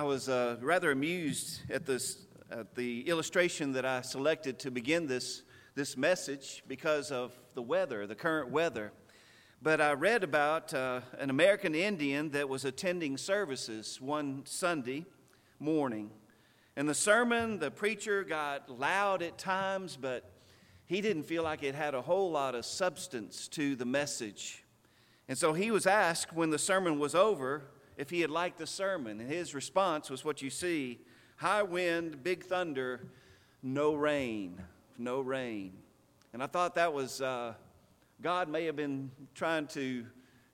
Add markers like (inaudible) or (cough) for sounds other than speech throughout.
I was uh, rather amused at, this, at the illustration that I selected to begin this, this message because of the weather, the current weather. But I read about uh, an American Indian that was attending services one Sunday morning. And the sermon, the preacher got loud at times, but he didn't feel like it had a whole lot of substance to the message. And so he was asked when the sermon was over if he had liked the sermon. And his response was what you see high wind, big thunder, no rain, no rain. And I thought that was, uh, God may have been trying to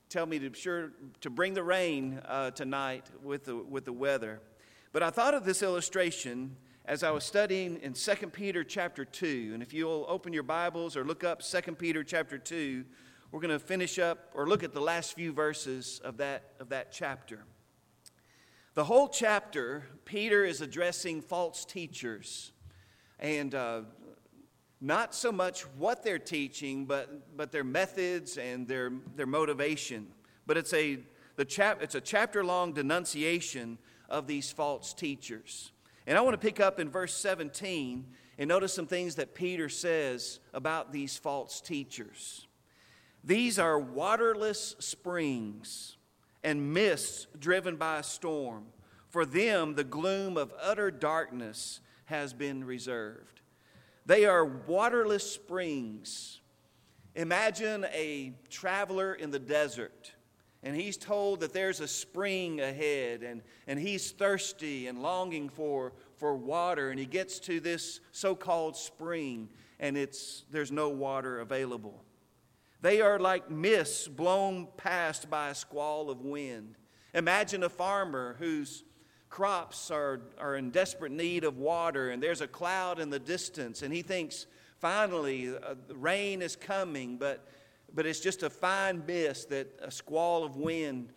tell me to sure to bring the rain uh, tonight with the, with the weather. But I thought of this illustration as I was studying in 2 Peter chapter 2. And if you'll open your Bibles or look up 2 Peter chapter 2, we're going to finish up or look at the last few verses of that, of that chapter. The whole chapter, Peter is addressing false teachers and uh, not so much what they're teaching, but, but their methods and their, their motivation. But it's a, the chap, it's a chapter long denunciation of these false teachers. And I want to pick up in verse 17 and notice some things that Peter says about these false teachers. These are waterless springs and mists driven by a storm. For them, the gloom of utter darkness has been reserved. They are waterless springs. Imagine a traveler in the desert, and he's told that there's a spring ahead, and, and he's thirsty and longing for, for water, and he gets to this so called spring, and it's, there's no water available. They are like mists blown past by a squall of wind. Imagine a farmer whose crops are, are in desperate need of water, and there's a cloud in the distance, and he thinks, finally, uh, rain is coming, but, but it's just a fine mist that a squall of wind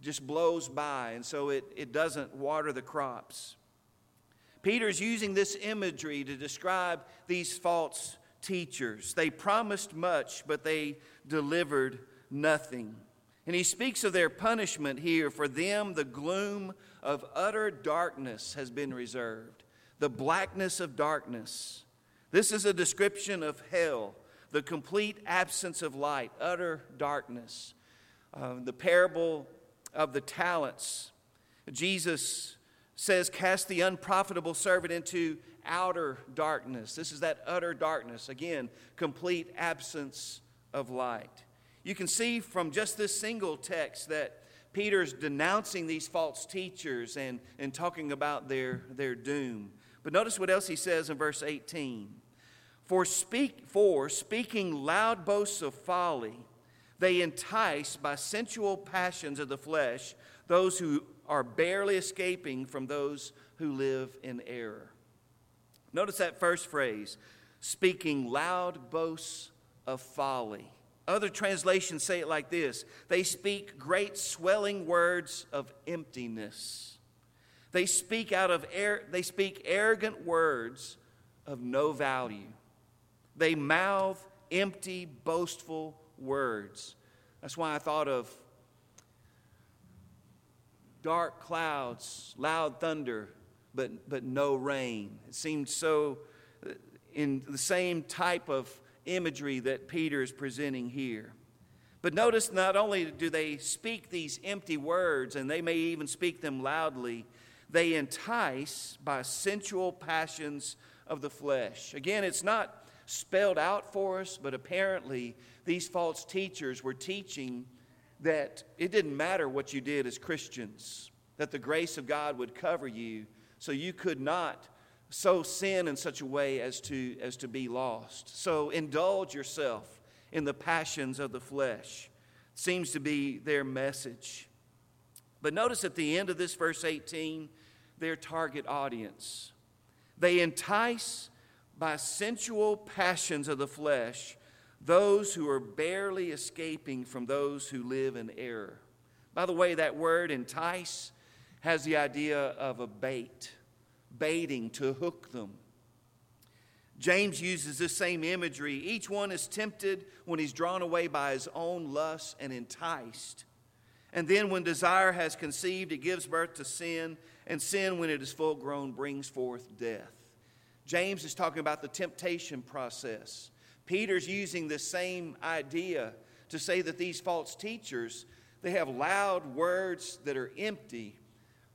just blows by, and so it, it doesn't water the crops. Peter's using this imagery to describe these false teachers. They promised much, but they delivered nothing. And he speaks of their punishment here. For them, the gloom of utter darkness has been reserved, the blackness of darkness. This is a description of hell, the complete absence of light, utter darkness. Uh, the parable of the talents. Jesus says, Cast the unprofitable servant into outer darkness. This is that utter darkness. Again, complete absence of light. You can see from just this single text that Peter's denouncing these false teachers and, and talking about their, their doom. But notice what else he says in verse 18. For, speak, for speaking loud boasts of folly, they entice by sensual passions of the flesh those who are barely escaping from those who live in error. Notice that first phrase speaking loud boasts of folly. Other translations say it like this they speak great swelling words of emptiness. They speak out of air, they speak arrogant words of no value. They mouth empty, boastful words. That's why I thought of dark clouds, loud thunder, but, but no rain. It seemed so uh, in the same type of imagery that Peter is presenting here. But notice not only do they speak these empty words, and they may even speak them loudly, they entice by sensual passions of the flesh. Again, it's not spelled out for us, but apparently these false teachers were teaching that it didn't matter what you did as Christians, that the grace of God would cover you so you could not sow sin in such a way as to, as to be lost. So indulge yourself in the passions of the flesh. Seems to be their message. But notice at the end of this verse 18, their target audience. They entice by sensual passions of the flesh those who are barely escaping from those who live in error. By the way, that word entice has the idea of a bait, baiting to hook them. James uses this same imagery. Each one is tempted when he's drawn away by his own lust and enticed. And then, when desire has conceived, it gives birth to sin. and sin, when it is full grown, brings forth death. James is talking about the temptation process. Peter's using the same idea to say that these false teachers, they have loud words that are empty,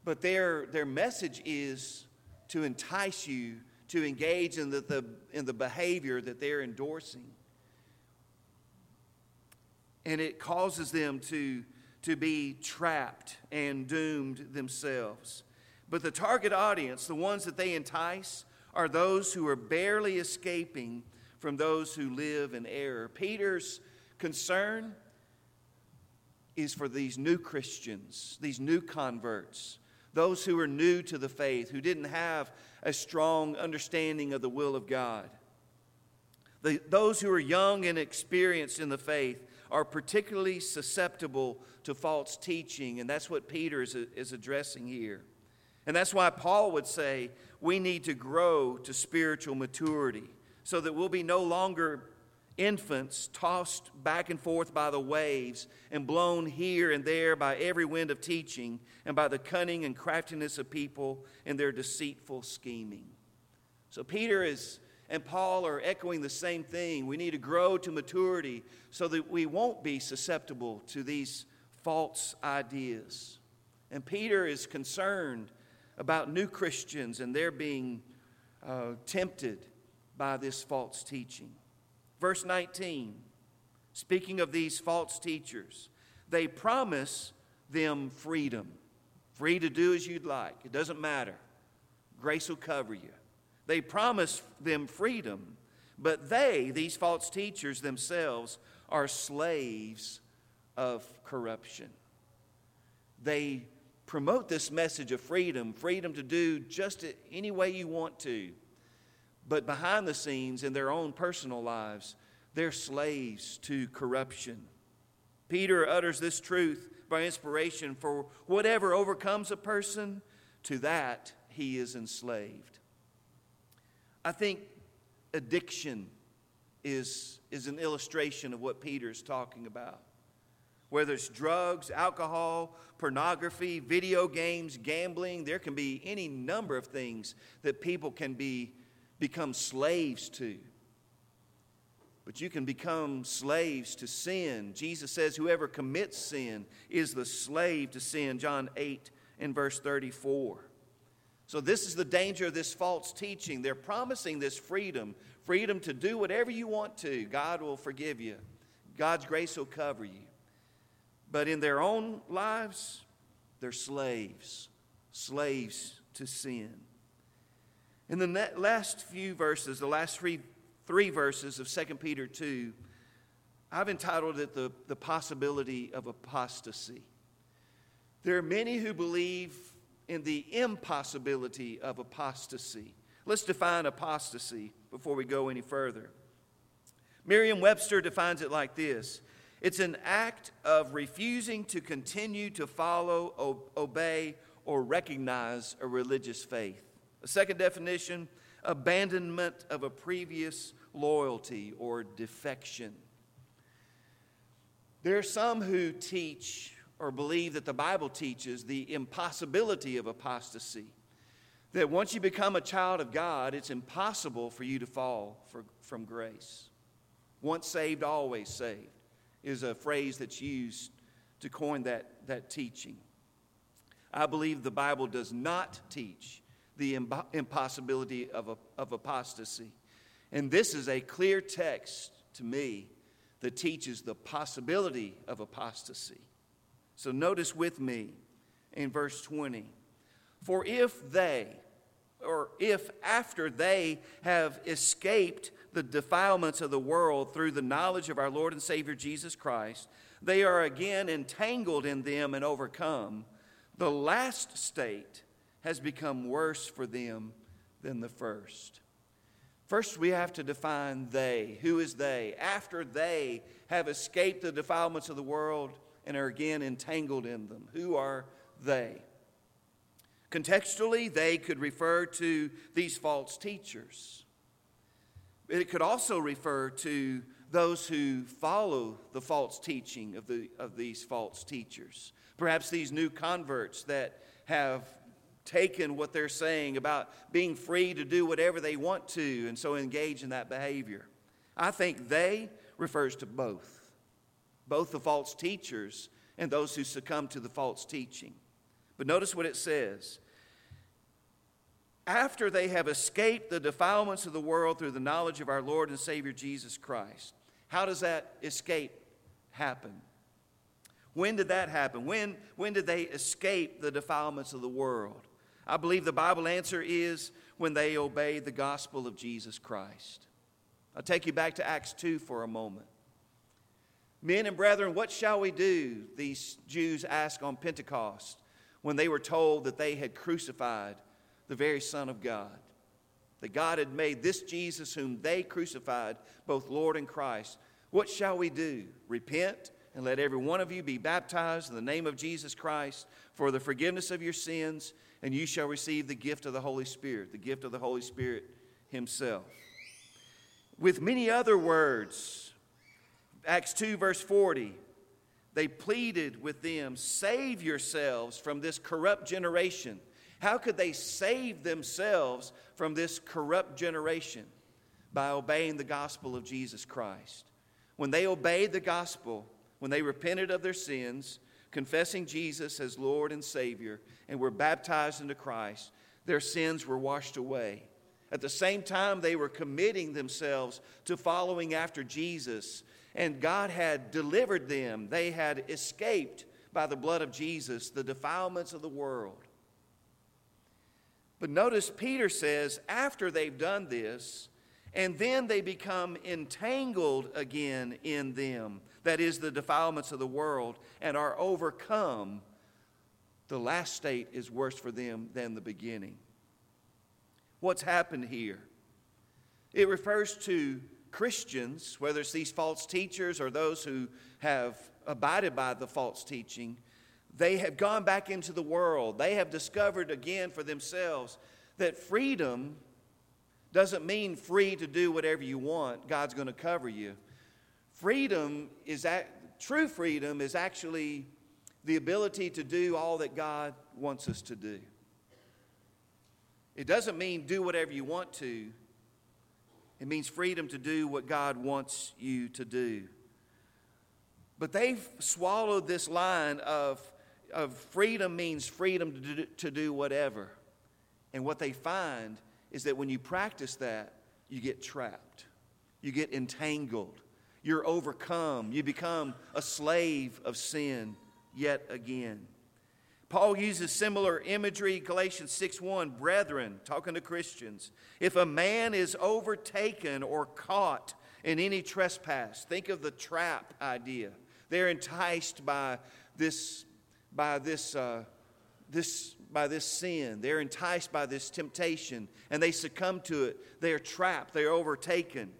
but their, their message is to entice you to engage in the, the, in the behavior that they're endorsing. And it causes them to, to be trapped and doomed themselves. But the target audience, the ones that they entice, are those who are barely escaping from those who live in error. Peter's concern is for these new Christians, these new converts, those who are new to the faith, who didn't have a strong understanding of the will of God. The, those who are young and experienced in the faith are particularly susceptible to false teaching, and that's what Peter is, is addressing here. And that's why Paul would say we need to grow to spiritual maturity so that we'll be no longer infants tossed back and forth by the waves and blown here and there by every wind of teaching and by the cunning and craftiness of people and their deceitful scheming. So, Peter is and Paul are echoing the same thing. We need to grow to maturity so that we won't be susceptible to these false ideas. And Peter is concerned about new Christians and their being uh, tempted by this false teaching. Verse 19, speaking of these false teachers, they promise them freedom. Free to do as you'd like. It doesn't matter. Grace will cover you. They promise them freedom, but they, these false teachers themselves, are slaves of corruption. They promote this message of freedom, freedom to do just any way you want to. But behind the scenes, in their own personal lives, they're slaves to corruption. Peter utters this truth by inspiration for whatever overcomes a person, to that he is enslaved. I think addiction is, is an illustration of what Peter is talking about. Whether it's drugs, alcohol, pornography, video games, gambling, there can be any number of things that people can be become slaves to. But you can become slaves to sin. Jesus says, Whoever commits sin is the slave to sin. John 8 and verse 34. So, this is the danger of this false teaching. They're promising this freedom freedom to do whatever you want to. God will forgive you, God's grace will cover you. But in their own lives, they're slaves, slaves to sin. In the last few verses, the last three, three verses of 2 Peter 2, I've entitled it the, the Possibility of Apostasy. There are many who believe in the impossibility of apostasy. Let's define apostasy before we go any further. Merriam Webster defines it like this it's an act of refusing to continue to follow, obey, or recognize a religious faith. A second definition abandonment of a previous loyalty or defection. There are some who teach or believe that the Bible teaches the impossibility of apostasy. That once you become a child of God, it's impossible for you to fall for, from grace. Once saved, always saved is a phrase that's used to coin that, that teaching. I believe the Bible does not teach the impossibility of, of apostasy. And this is a clear text to me that teaches the possibility of apostasy. So notice with me in verse 20 For if they, or if after they have escaped the defilements of the world through the knowledge of our Lord and Savior Jesus Christ, they are again entangled in them and overcome, the last state has become worse for them than the first. First, we have to define they. Who is they? After they have escaped the defilements of the world and are again entangled in them, who are they? Contextually, they could refer to these false teachers. It could also refer to those who follow the false teaching of, the, of these false teachers. Perhaps these new converts that have taken what they're saying about being free to do whatever they want to and so engage in that behavior. I think they refers to both, both the false teachers and those who succumb to the false teaching. But notice what it says. After they have escaped the defilements of the world through the knowledge of our Lord and Savior Jesus Christ. How does that escape happen? When did that happen? When, when did they escape the defilements of the world? I believe the Bible answer is when they obey the gospel of Jesus Christ. I'll take you back to Acts 2 for a moment. Men and brethren, what shall we do? These Jews asked on Pentecost when they were told that they had crucified the very Son of God. That God had made this Jesus, whom they crucified, both Lord and Christ. What shall we do? Repent and let every one of you be baptized in the name of Jesus Christ for the forgiveness of your sins, and you shall receive the gift of the Holy Spirit, the gift of the Holy Spirit Himself. With many other words, Acts 2, verse 40, they pleaded with them, Save yourselves from this corrupt generation. How could they save themselves from this corrupt generation? By obeying the gospel of Jesus Christ. When they obeyed the gospel, when they repented of their sins, confessing Jesus as Lord and Savior, and were baptized into Christ, their sins were washed away. At the same time, they were committing themselves to following after Jesus, and God had delivered them. They had escaped by the blood of Jesus the defilements of the world. But notice Peter says, after they've done this, and then they become entangled again in them, that is, the defilements of the world, and are overcome, the last state is worse for them than the beginning. What's happened here? It refers to Christians, whether it's these false teachers or those who have abided by the false teaching, they have gone back into the world. They have discovered again for themselves that freedom doesn't mean free to do whatever you want. God's going to cover you. Freedom is that true freedom is actually the ability to do all that God wants us to do. It doesn't mean do whatever you want to. It means freedom to do what God wants you to do. But they've swallowed this line of, of freedom means freedom to do, to do whatever. And what they find is that when you practice that, you get trapped, you get entangled, you're overcome, you become a slave of sin yet again. Paul uses similar imagery, Galatians 6 1, brethren, talking to Christians. If a man is overtaken or caught in any trespass, think of the trap idea. They're enticed by this, by this, uh, this by this sin. They're enticed by this temptation and they succumb to it. They are trapped, they are overtaken.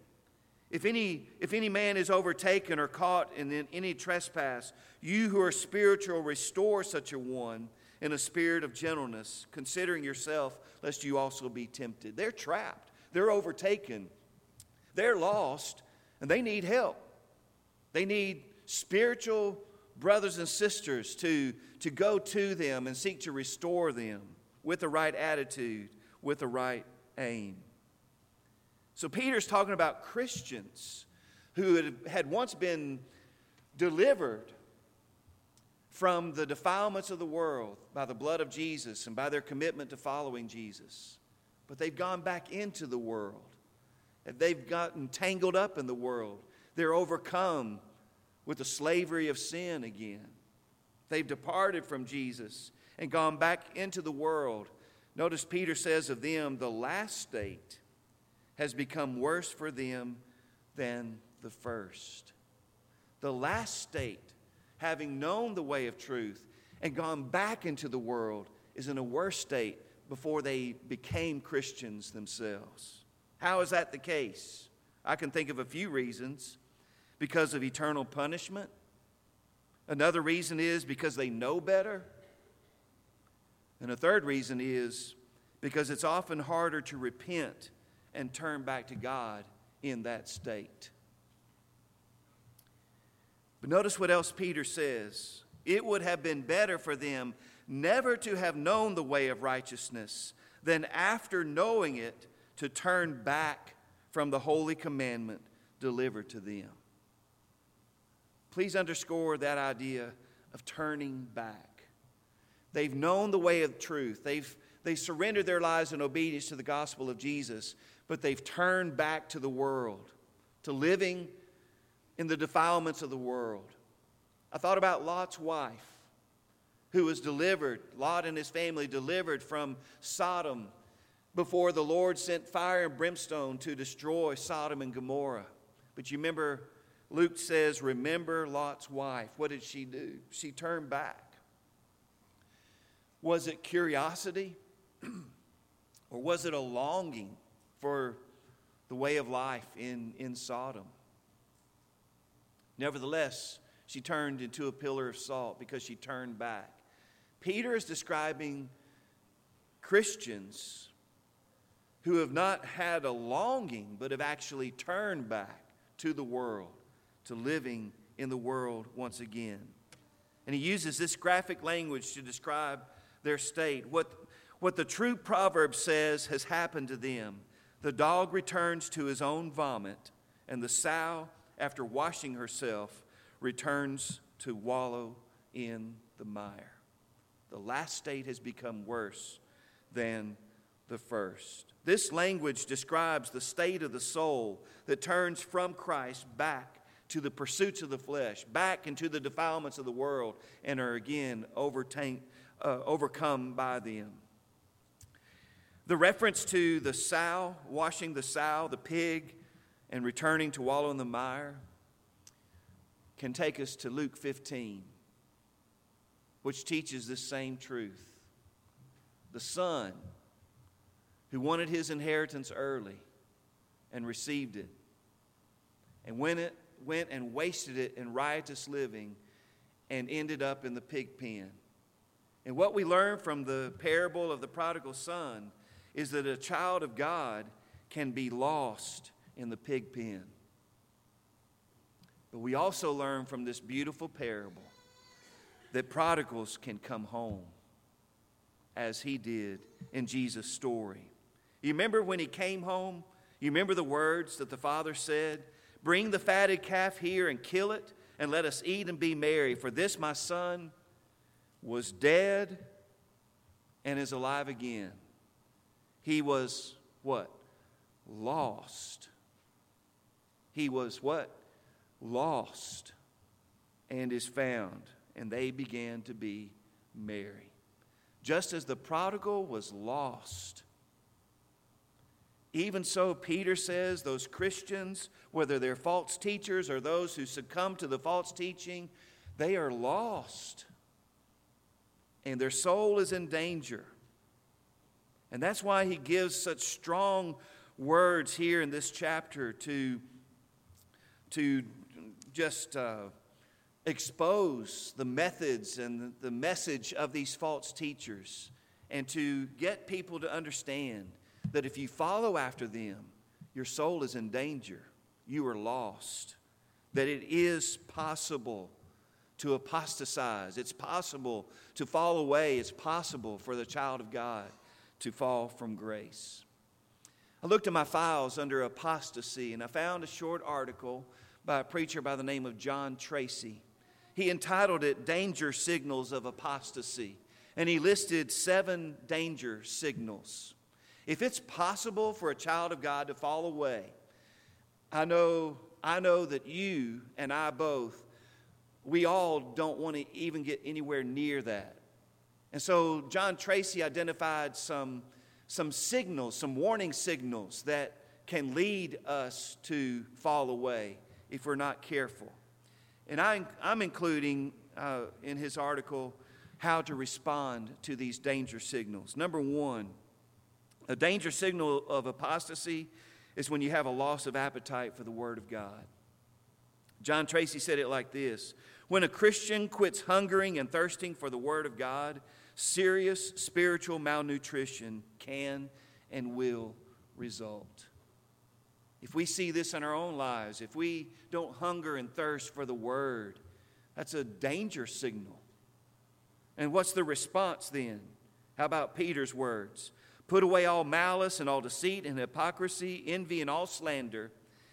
If any, if any man is overtaken or caught in any trespass, you who are spiritual restore such a one in a spirit of gentleness, considering yourself, lest you also be tempted. They're trapped, they're overtaken, they're lost, and they need help. They need spiritual brothers and sisters to, to go to them and seek to restore them with the right attitude, with the right aim. So Peter's talking about Christians who had, once been delivered from the defilements of the world by the blood of Jesus and by their commitment to following Jesus. But they've gone back into the world. They've gotten tangled up in the world. They're overcome with the slavery of sin again. They've departed from Jesus and gone back into the world. Notice Peter says of them, the last state has become worse for them than the first. The last state, having known the way of truth and gone back into the world, is in a worse state before they became Christians themselves. How is that the case? I can think of a few reasons because of eternal punishment. Another reason is because they know better. And a third reason is because it's often harder to repent and turn back to God in that state. But notice what else Peter says It would have been better for them never to have known the way of righteousness than after knowing it to turn back from the holy commandment delivered to them. Please underscore that idea of turning back. They've known the way of truth. They've, they surrendered their lives in obedience to the gospel of Jesus, but they've turned back to the world, to living in the defilements of the world. I thought about Lot's wife, who was delivered, Lot and his family delivered from Sodom before the Lord sent fire and brimstone to destroy Sodom and Gomorrah. But you remember, Luke says, Remember Lot's wife. What did she do? She turned back. Was it curiosity? (clears throat) or was it a longing for the way of life in, in Sodom? Nevertheless, she turned into a pillar of salt because she turned back. Peter is describing Christians who have not had a longing, but have actually turned back to the world, to living in the world once again. And he uses this graphic language to describe their state. What, what the true proverb says has happened to them. The dog returns to his own vomit, and the sow, after washing herself, returns to wallow in the mire. The last state has become worse than the first. This language describes the state of the soul that turns from Christ back to the pursuits of the flesh, back into the defilements of the world, and are again uh, overcome by them. The reference to the sow, washing the sow, the pig, and returning to wallow in the mire can take us to Luke 15, which teaches the same truth. The son who wanted his inheritance early and received it, and went, it, went and wasted it in riotous living and ended up in the pig pen. And what we learn from the parable of the prodigal son is that a child of God can be lost in the pig pen. But we also learn from this beautiful parable that prodigals can come home as he did in Jesus' story. You remember when he came home? You remember the words that the father said? Bring the fatted calf here and kill it, and let us eat and be merry. For this my son was dead and is alive again. He was what? Lost. He was what? Lost and is found. And they began to be merry. Just as the prodigal was lost even so, Peter says those Christians, whether they're false teachers or those who succumb to the false teaching, they are lost and their soul is in danger. And that's why he gives such strong words here in this chapter to, to just uh, expose the methods and the message of these false teachers and to get people to understand that if you follow after them, your soul is in danger. You are lost. That it is possible to apostatize. It's possible to fall away. It's possible for the child of God to fall from grace. I looked at my files under apostasy and I found a short article by a preacher by the name of John Tracy. He entitled it Danger Signals of Apostasy, and he listed seven danger signals. If it's possible for a child of God to fall away, I know, I know that you and I both, we all don't want to even get anywhere near that. And so John Tracy identified some, some signals, some warning signals that can lead us to fall away if we're not careful. And I, am including uh, in his article how to respond to these danger signals. Number one, a danger signal of apostasy is when you have a loss of appetite for the Word of God. John Tracy said it like this When a Christian quits hungering and thirsting for the Word of God, serious spiritual malnutrition can and will result. If we see this in our own lives, if we don't hunger and thirst for the Word, that's a danger signal And what's the response then? How about Peter's words? Put away all malice and all deceit and hypocrisy, envy and all slander,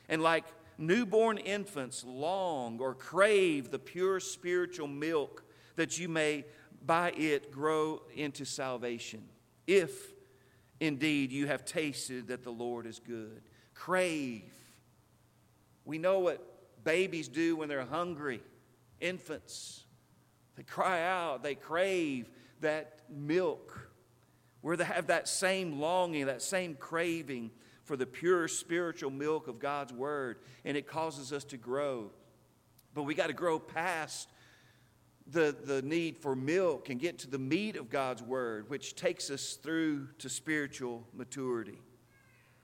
and like newborn infants, long or crave the pure spiritual milk that you may by it grow into salvation. If indeed you have tasted that the Lord is good, crave. We know what babies do when they're hungry, infants. They cry out, they crave that milk. We're to have that same longing, that same craving for the pure spiritual milk of God's Word, and it causes us to grow. But we got to grow past the, the need for milk and get to the meat of God's Word, which takes us through to spiritual maturity.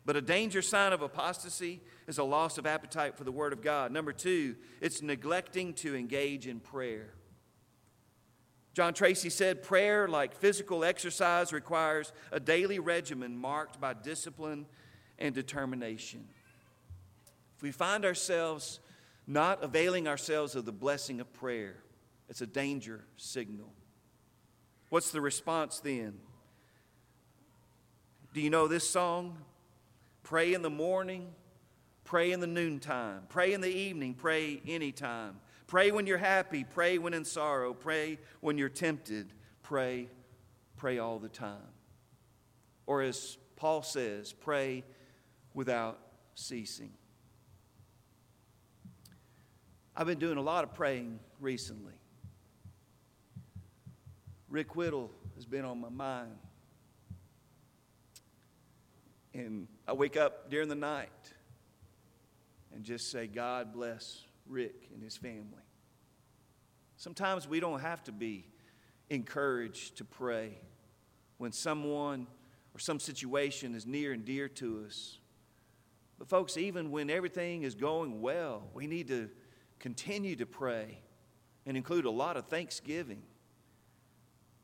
But a danger sign of apostasy is a loss of appetite for the Word of God. Number two, it's neglecting to engage in prayer. John Tracy said, Prayer, like physical exercise, requires a daily regimen marked by discipline and determination. If we find ourselves not availing ourselves of the blessing of prayer, it's a danger signal. What's the response then? Do you know this song? Pray in the morning, pray in the noontime, pray in the evening, pray anytime. Pray when you're happy, pray when in sorrow, pray when you're tempted, pray, pray all the time. Or as Paul says, pray without ceasing. I've been doing a lot of praying recently. Rick Whittle has been on my mind. And I wake up during the night and just say, God bless Rick and his family. Sometimes we don't have to be encouraged to pray when someone or some situation is near and dear to us. But, folks, even when everything is going well, we need to continue to pray and include a lot of thanksgiving.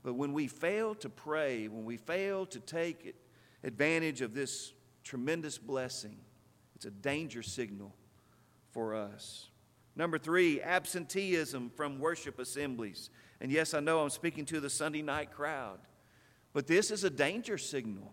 But when we fail to pray, when we fail to take advantage of this tremendous blessing, it's a danger signal for us. Number three, absenteeism from worship assemblies. And yes, I know I'm speaking to the Sunday night crowd, but this is a danger signal.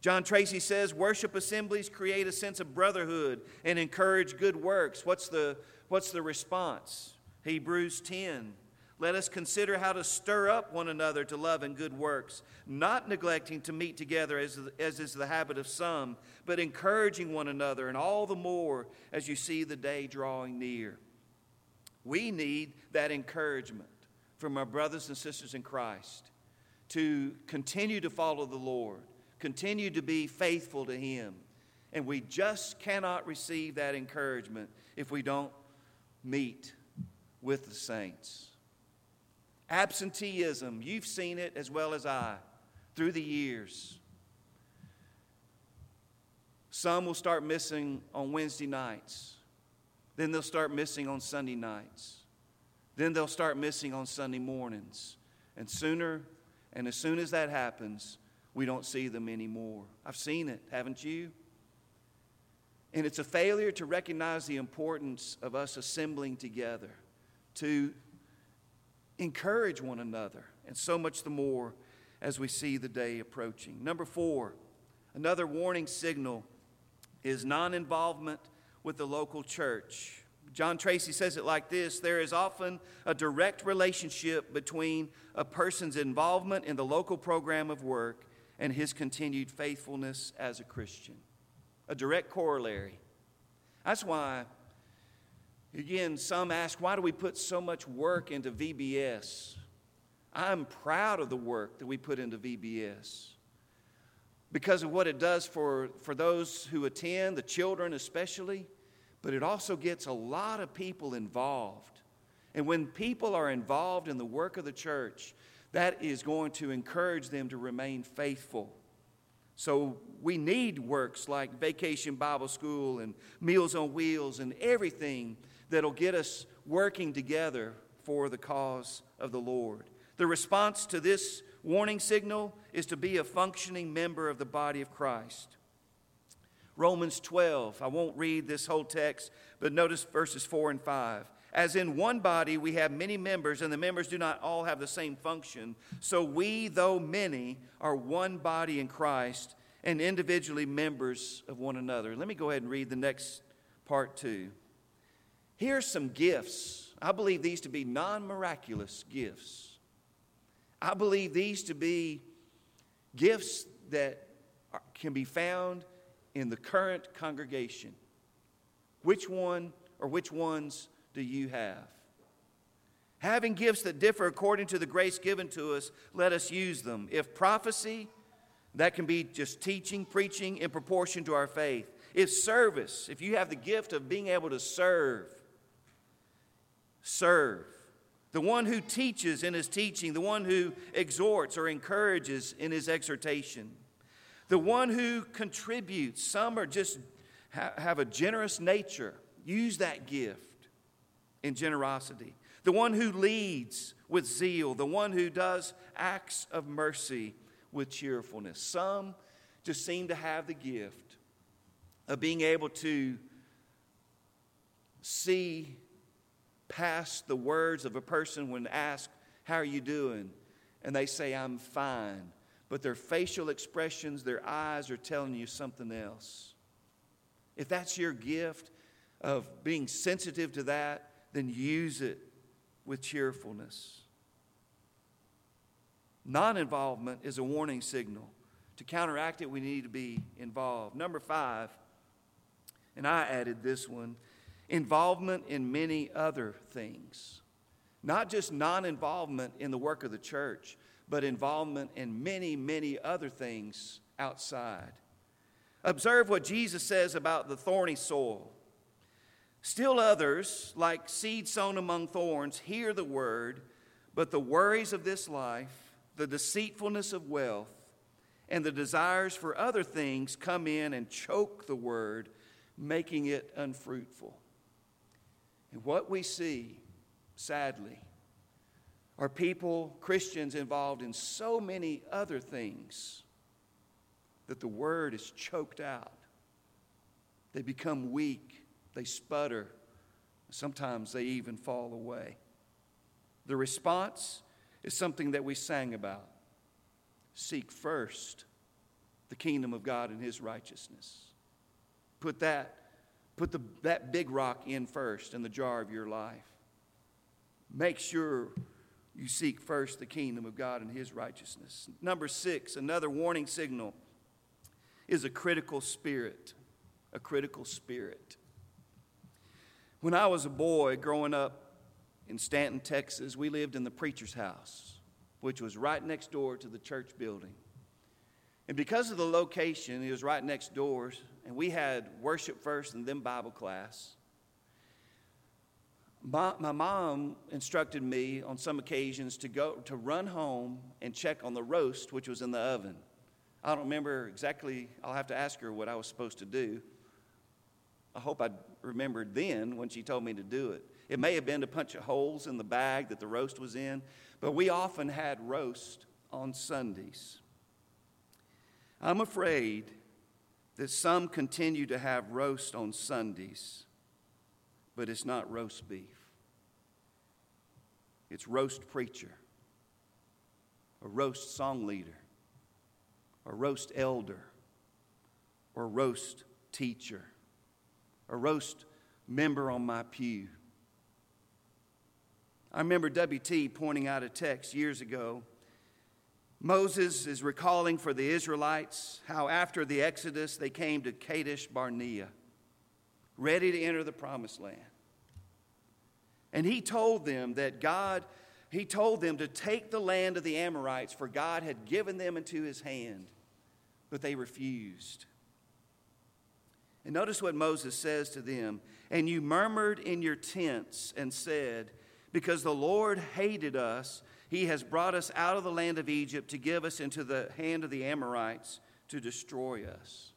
John Tracy says worship assemblies create a sense of brotherhood and encourage good works. What's the, what's the response? Hebrews 10. Let us consider how to stir up one another to love and good works, not neglecting to meet together as, as is the habit of some, but encouraging one another, and all the more as you see the day drawing near. We need that encouragement from our brothers and sisters in Christ to continue to follow the Lord, continue to be faithful to Him. And we just cannot receive that encouragement if we don't meet with the saints. Absenteeism, you've seen it as well as I through the years. Some will start missing on Wednesday nights. Then they'll start missing on Sunday nights. Then they'll start missing on Sunday mornings. And sooner, and as soon as that happens, we don't see them anymore. I've seen it, haven't you? And it's a failure to recognize the importance of us assembling together, to encourage one another, and so much the more as we see the day approaching. Number four, another warning signal is non involvement with the local church. John Tracy says it like this there is often a direct relationship between a person's involvement in the local program of work and his continued faithfulness as a Christian. A direct corollary. That's why Again, some ask, why do we put so much work into VBS? I'm proud of the work that we put into VBS because of what it does for, for those who attend, the children especially, but it also gets a lot of people involved. And when people are involved in the work of the church, that is going to encourage them to remain faithful. So we need works like Vacation Bible School and Meals on Wheels and everything that'll get us working together for the cause of the Lord. The response to this warning signal is to be a functioning member of the body of Christ. Romans 12, I won't read this whole text, but notice verses 4 and 5. As in one body we have many members, and the members do not all have the same function, so we, though many, are one body in Christ and individually members of one another. Let me go ahead and read the next part too. Here's some gifts. I believe these to be non miraculous gifts. I believe these to be gifts that are, can be found in the current congregation. Which one or which ones do you have? Having gifts that differ according to the grace given to us, let us use them. If prophecy, that can be just teaching, preaching in proportion to our faith. If service, if you have the gift of being able to serve, serve. The one who teaches in his teaching, the one who exhorts or encourages in his exhortation, the one who contributes. Some are just have a generous nature. Use that gift in generosity. The one who leads with zeal, the one who does acts of mercy with cheerfulness. Some just seem to have the gift of being able to see past the words of a person when asked, How are you doing? And they say, I'm fine. But their facial expressions, their eyes are telling you something else. If that's your gift of being sensitive to that, then use it with cheerfulness. Non involvement is a warning signal. To counteract it, we need to be involved. Number five, and I added this one involvement in many other things. Not just non involvement in the work of the church, but involvement in many, many other things outside. Observe what Jesus says about the thorny soil. Still others, like seed sown among thorns, hear the word, but the worries of this life, the deceitfulness of wealth, and the desires for other things come in and choke the word, making it unfruitful. And what we see, sadly, are people, Christians, involved in so many other things that the word is choked out. They become weak they sputter. Sometimes they even fall away. The response is something that we sang about seek first the kingdom of God and his righteousness. Put that, put the, that big rock in first in the jar of your life. Make sure you seek first the kingdom of God and his righteousness. Number six, another warning signal is a critical spirit. A critical spirit. When I was a boy growing up in Stanton, Texas, we lived in the preacher's house, which was right next door to the church building. And because of the location, it was right next door, and we had worship first and then Bible class. My, my, mom instructed me on some occasions to go to run home and check on the roast, which was in the oven. I don't remember exactly, I'll have to ask her what I was supposed to do. I hope I remembered then when she told me to do it. It may have been to punch holes in the bag that the roast was in, but we often had roast on Sundays. I'm afraid that some continue to have roast on Sundays, but it's not roast beef. It's roast preacher, a roast song leader, a roast elder, or roast teacher a roast member on my pew. I remember W.T. pointing out a text years ago. Moses is recalling for the Israelites how after the Exodus they came to Kadesh Barnea, ready to enter the promised land. And he told them that God, he told them to take the land of the Amorites, for God had given them into his hand, but they refused. And notice what Moses says to them. And you murmured in your tents and said, Because the Lord hated us, he has brought us out of the land of Egypt to give us into the hand of the Amorites to destroy us.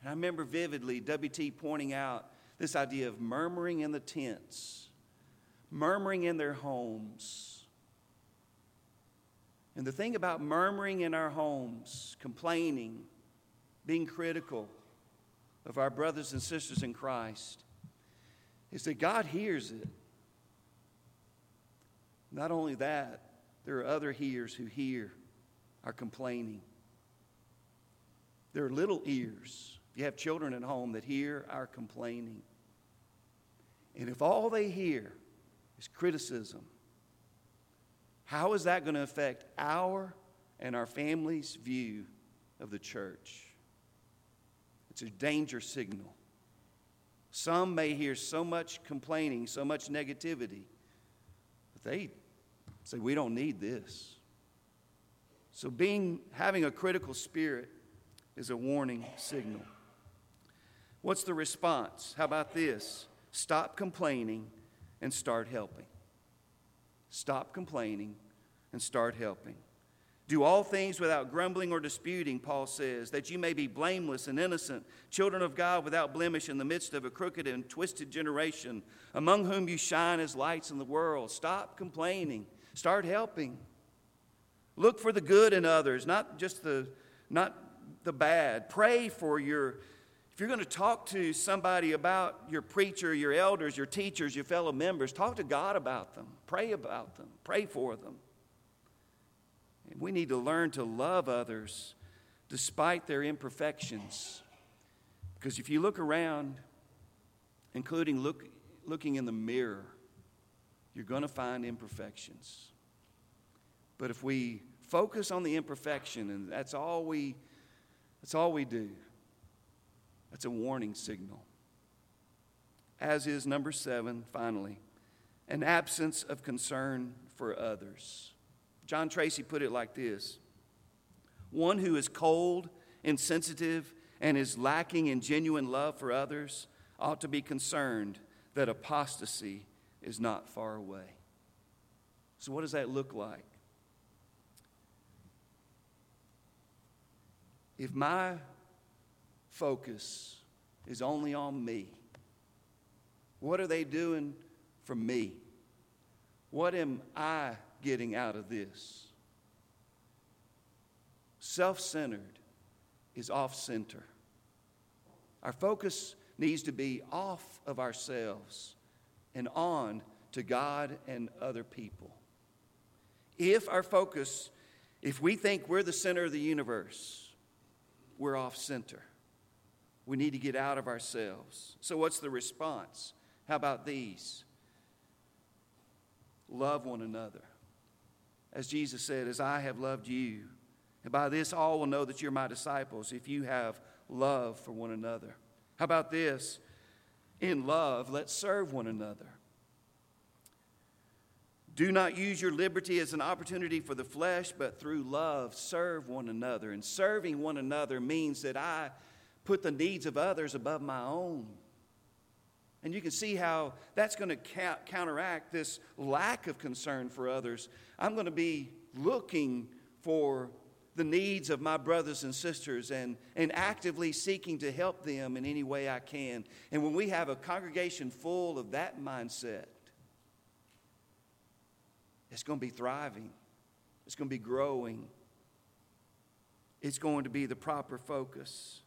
And I remember vividly W.T. pointing out this idea of murmuring in the tents, murmuring in their homes. And the thing about murmuring in our homes, complaining, being critical, of our brothers and sisters in Christ is that God hears it. Not only that, there are other hearers who hear our complaining. There are little ears. You have children at home that hear our complaining. And if all they hear is criticism, how is that going to affect our and our family's view of the church? It's a danger signal. Some may hear so much complaining, so much negativity, that they say, We don't need this. So, being, having a critical spirit is a warning signal. What's the response? How about this? Stop complaining and start helping. Stop complaining and start helping. Do all things without grumbling or disputing, Paul says, that you may be blameless and innocent, children of God without blemish in the midst of a crooked and twisted generation, among whom you shine as lights in the world. Stop complaining, start helping. Look for the good in others, not just the, not the bad. Pray for your, if you're going to talk to somebody about your preacher, your elders, your teachers, your fellow members, talk to God about them. Pray about them. Pray for them. And We need to learn to love others despite their imperfections. Because if you look around, including look, looking in the mirror, you're going to find imperfections. But if we focus on the imperfection and that's all we that's all we do, that's a warning signal. As is number 7 finally, an absence of concern for others. John Tracy put it like this One who is cold, insensitive, and is lacking in genuine love for others ought to be concerned that apostasy is not far away. So, what does that look like? If my focus is only on me, what are they doing for me? What am I getting out of this? Self centered is off center. Our focus needs to be off of ourselves and on to God and other people. If our focus, if we think we're the center of the universe, we're off center. We need to get out of ourselves. So, what's the response? How about these? Love one another as Jesus said, As I have loved you. And by this, all will know that you're my disciples if you have love for one another. How about this? In love, let's serve one another. Do not use your liberty as an opportunity for the flesh, but through love, serve one another. And serving one another means that I put the needs of others above my own. And you can see how that's going to counteract this lack of concern for others. I'm going to be looking for the needs of my brothers and sisters and, and actively seeking to help them in any way I can. And when we have a congregation full of that mindset, it's going to be thriving, it's going to be growing, it's going to be the proper focus.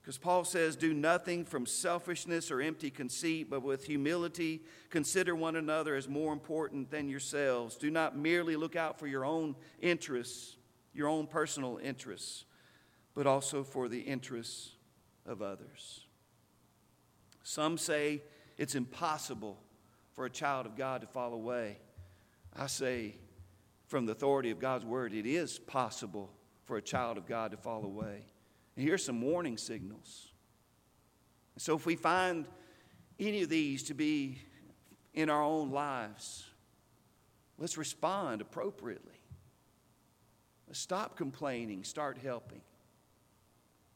Because Paul says, Do nothing from selfishness or empty conceit, but with humility consider one another as more important than yourselves. Do not merely look out for your own interests, your own personal interests, but also for the interests of others. Some say it's impossible for a child of God to fall away. I say, from the authority of God's word, it is possible for a child of God to fall away. And here's some warning signals. So if we find any of these to be in our own lives, let's respond appropriately. Stop complaining, start helping.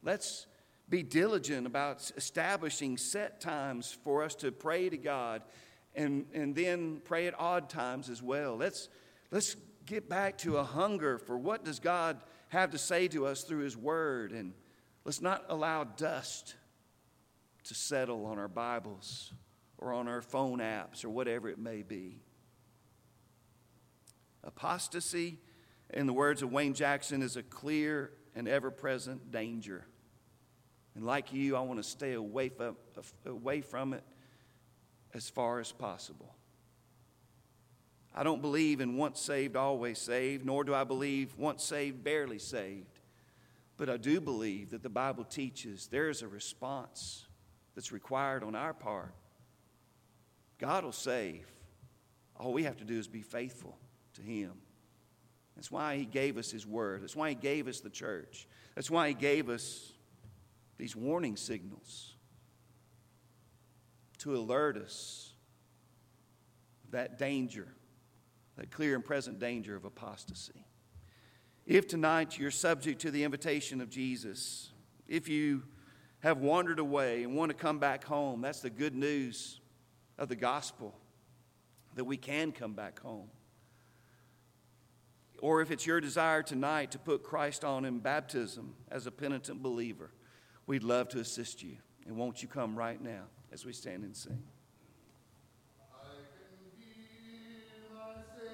Let's be diligent about establishing set times for us to pray to God and, and then pray at odd times as well. Let's, let's get back to a hunger for what does God have to say to us through His Word and Let's not allow dust to settle on our Bibles or on our phone apps or whatever it may be. Apostasy, in the words of Wayne Jackson, is a clear and ever present danger. And like you, I want to stay away from, away from it as far as possible. I don't believe in once saved, always saved, nor do I believe once saved, barely saved. But I do believe that the Bible teaches there is a response that's required on our part. God will save. All we have to do is be faithful to Him. That's why He gave us His Word. That's why He gave us the church. That's why He gave us these warning signals to alert us of that danger, that clear and present danger of apostasy. If tonight you're subject to the invitation of Jesus, if you have wandered away and want to come back home, that's the good news of the gospel that we can come back home. Or if it's your desire tonight to put Christ on in baptism as a penitent believer, we'd love to assist you. And won't you come right now as we stand and sing?